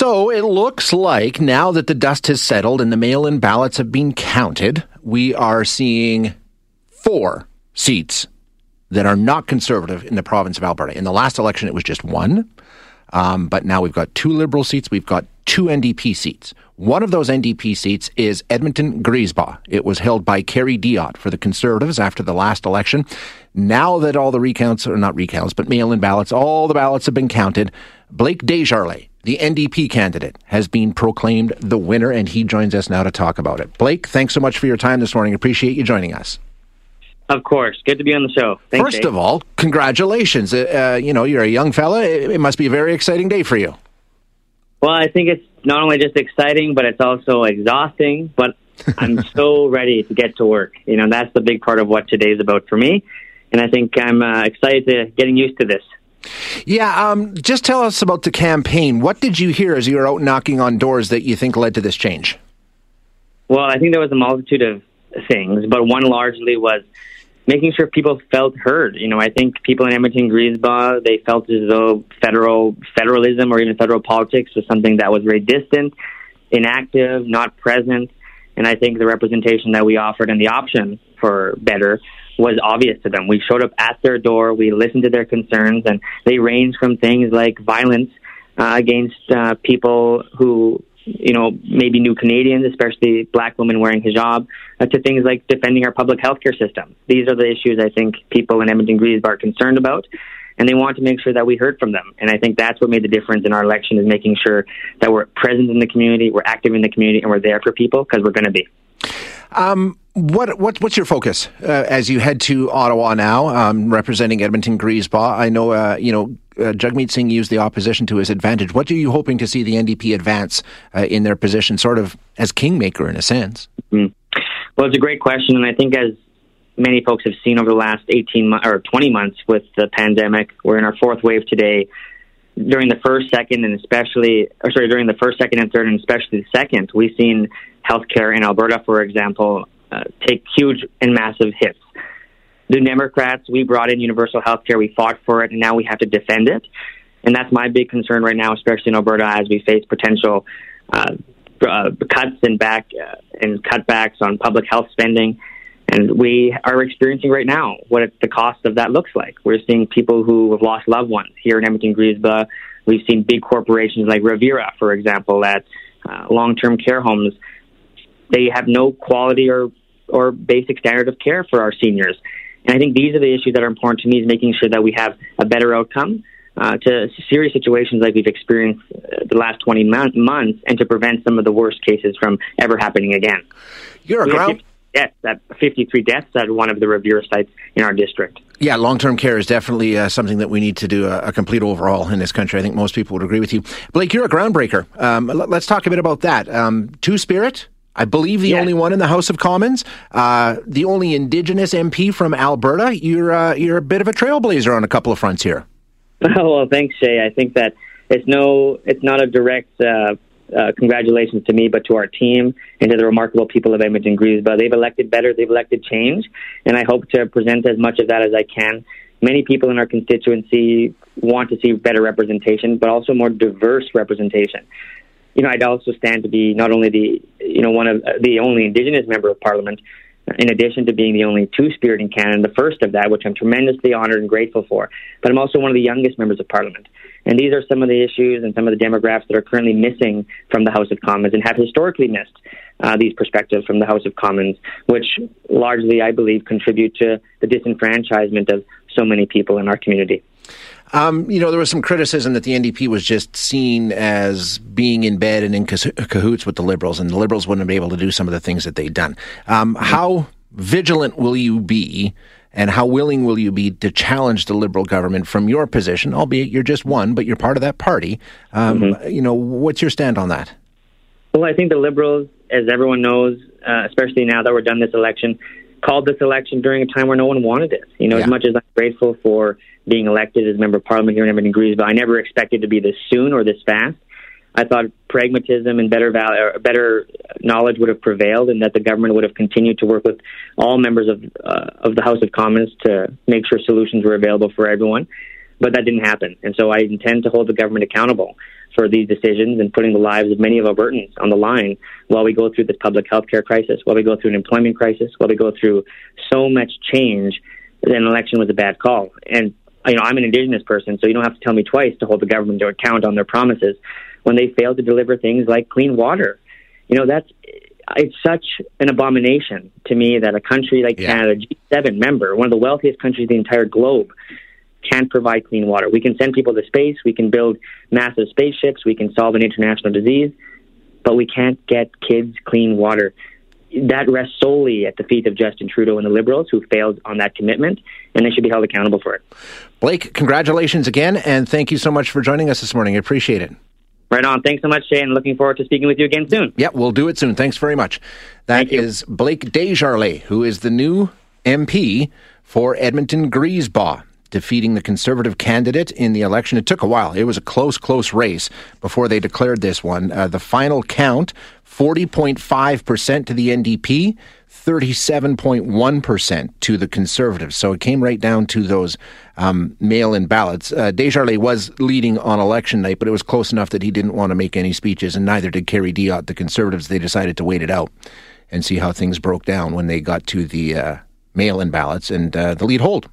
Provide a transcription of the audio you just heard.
So it looks like now that the dust has settled and the mail in ballots have been counted, we are seeing four seats that are not conservative in the province of Alberta. In the last election, it was just one. Um, but now we've got two Liberal seats, we've got two NDP seats. One of those NDP seats is Edmonton Griesbach. It was held by Kerry Diotte for the Conservatives after the last election. Now that all the recounts, or not recounts, but mail in ballots, all the ballots have been counted, Blake Desjarlais, the NDP candidate, has been proclaimed the winner, and he joins us now to talk about it. Blake, thanks so much for your time this morning. Appreciate you joining us. Of course. Good to be on the show. Thanks, First Dave. of all, congratulations. Uh, uh, you know, you're a young fella. It, it must be a very exciting day for you. Well, I think it's not only just exciting, but it's also exhausting. But I'm so ready to get to work. You know, that's the big part of what today's about for me. And I think I'm uh, excited to getting used to this. Yeah, um, just tell us about the campaign. What did you hear as you were out knocking on doors that you think led to this change? Well, I think there was a multitude of things, but one largely was making sure people felt heard. You know, I think people in Edmonton, Griesbach, they felt as though federal federalism or even federal politics was something that was very distant, inactive, not present. And I think the representation that we offered and the option for better was obvious to them. We showed up at their door, we listened to their concerns, and they range from things like violence uh, against uh, people who you know, maybe new Canadians, especially black women wearing hijab, uh, to things like defending our public health care system. These are the issues I think people in Edmonton Griesbach are concerned about, and they want to make sure that we heard from them. And I think that's what made the difference in our election is making sure that we're present in the community, we're active in the community, and we're there for people because we're going to be. Um, what, what what's your focus uh, as you head to Ottawa now, um, representing Edmonton Griesbach? I know uh, you know uh, Jagmeet Singh used the opposition to his advantage. What are you hoping to see the NDP advance uh, in their position, sort of as kingmaker in a sense? Mm-hmm. Well, it's a great question, and I think as many folks have seen over the last 18 months or 20 months with the pandemic, we're in our fourth wave today. During the first, second, and especially, or sorry, during the first, second, and third, and especially the second, we've seen healthcare in Alberta, for example, uh, take huge and massive hits. The Democrats, we brought in universal health care, we fought for it, and now we have to defend it. And that's my big concern right now, especially in Alberta, as we face potential uh, uh, cuts and back uh, and cutbacks on public health spending. And we are experiencing right now what it, the cost of that looks like. We're seeing people who have lost loved ones here in Edmonton, Griesbach. We've seen big corporations like Revera, for example, at uh, long-term care homes. They have no quality or or basic standard of care for our seniors. And I think these are the issues that are important to me is making sure that we have a better outcome uh, to serious situations like we've experienced uh, the last 20 months and to prevent some of the worst cases from ever happening again. You're a ground. Deaths at 53 deaths at one of the Revera sites in our district. Yeah, long term care is definitely uh, something that we need to do a, a, complete overhaul in this country. I think most people would agree with you. Blake, you're a groundbreaker. Um, let's talk a bit about that. Um, Two Spirit, I believe the yes. only one in the House of Commons, uh, the only Indigenous MP from Alberta. You're uh, you're a bit of a trailblazer on a couple of fronts here. Oh, well, thanks, Shay. I think that it's no, it's not a direct uh, uh, congratulations to me, but to our team and to the remarkable people of Edmonton Griesbach. They've elected better. They've elected change, and I hope to present as much of that as I can. Many people in our constituency want to see better representation, but also more diverse representation you know, I'd also stand to be not only the, you know, one of uh, the only Indigenous member of Parliament, in addition to being the only two spirit in Canada, the first of that, which I'm tremendously honored and grateful for. But I'm also one of the youngest members of Parliament. And these are some of the issues and some of the demographics that are currently missing from the House of Commons and have historically missed uh, these perspectives from the House of Commons, which largely, I believe, contribute to the disenfranchisement of so many people in our community. Um, you know, there was some criticism that the NDP was just seen as being in bed and in cahoots with the Liberals, and the Liberals wouldn't be able to do some of the things that they'd done. Um, how vigilant will you be, and how willing will you be to challenge the Liberal government from your position, albeit you're just one, but you're part of that party? Um, mm-hmm. You know, what's your stand on that? Well, I think the Liberals, as everyone knows, uh, especially now that we're done this election, called this election during a time where no one wanted it. You know, yeah. as much as I'm grateful for being elected as a member of parliament here in Edmonton Griesbach, I never expected to be this soon or this fast. I thought pragmatism and better val- better knowledge would have prevailed, and that the government would have continued to work with all members of uh, of the House of Commons to make sure solutions were available for everyone. But that didn't happen. And so I intend to hold the government accountable for these decisions and putting the lives of many of Albertans on the line while we go through this public health care crisis, while we go through an employment crisis, while we go through so much change. That an election was a bad call. And you know, I'm an Indigenous person, so you don't have to tell me twice to hold the government to account on their promises when they fail to deliver things like clean water. You know, that's it's such an abomination to me that a country like yeah. Canada, G7 member, one of the wealthiest countries in the entire globe, can't provide clean water. We can send people to space, we can build massive spaceships, we can solve an international disease, but we can't get kids clean water. That rests solely at the feet of Justin Trudeau and the Liberals who failed on that commitment, and they should be held accountable for it. Blake, congratulations again, and thank you so much for joining us this morning. I appreciate it. Right on. Thanks so much, Shay, and looking forward to speaking with you again soon. Yeah, we'll do it soon. Thanks very much. That is Blake Desjarlais, who is the new MP for Edmonton Griesbach defeating the Conservative candidate in the election. It took a while. It was a close, close race before they declared this one. Uh, the final count 40.5% to the NDP, 37.1% to the Conservatives. So it came right down to those um, mail in ballots. Uh, Desjarlais was leading on election night, but it was close enough that he didn't want to make any speeches, and neither did Kerry Diotte. The Conservatives, they decided to wait it out and see how things broke down when they got to the uh, mail in ballots, and uh, the lead hold.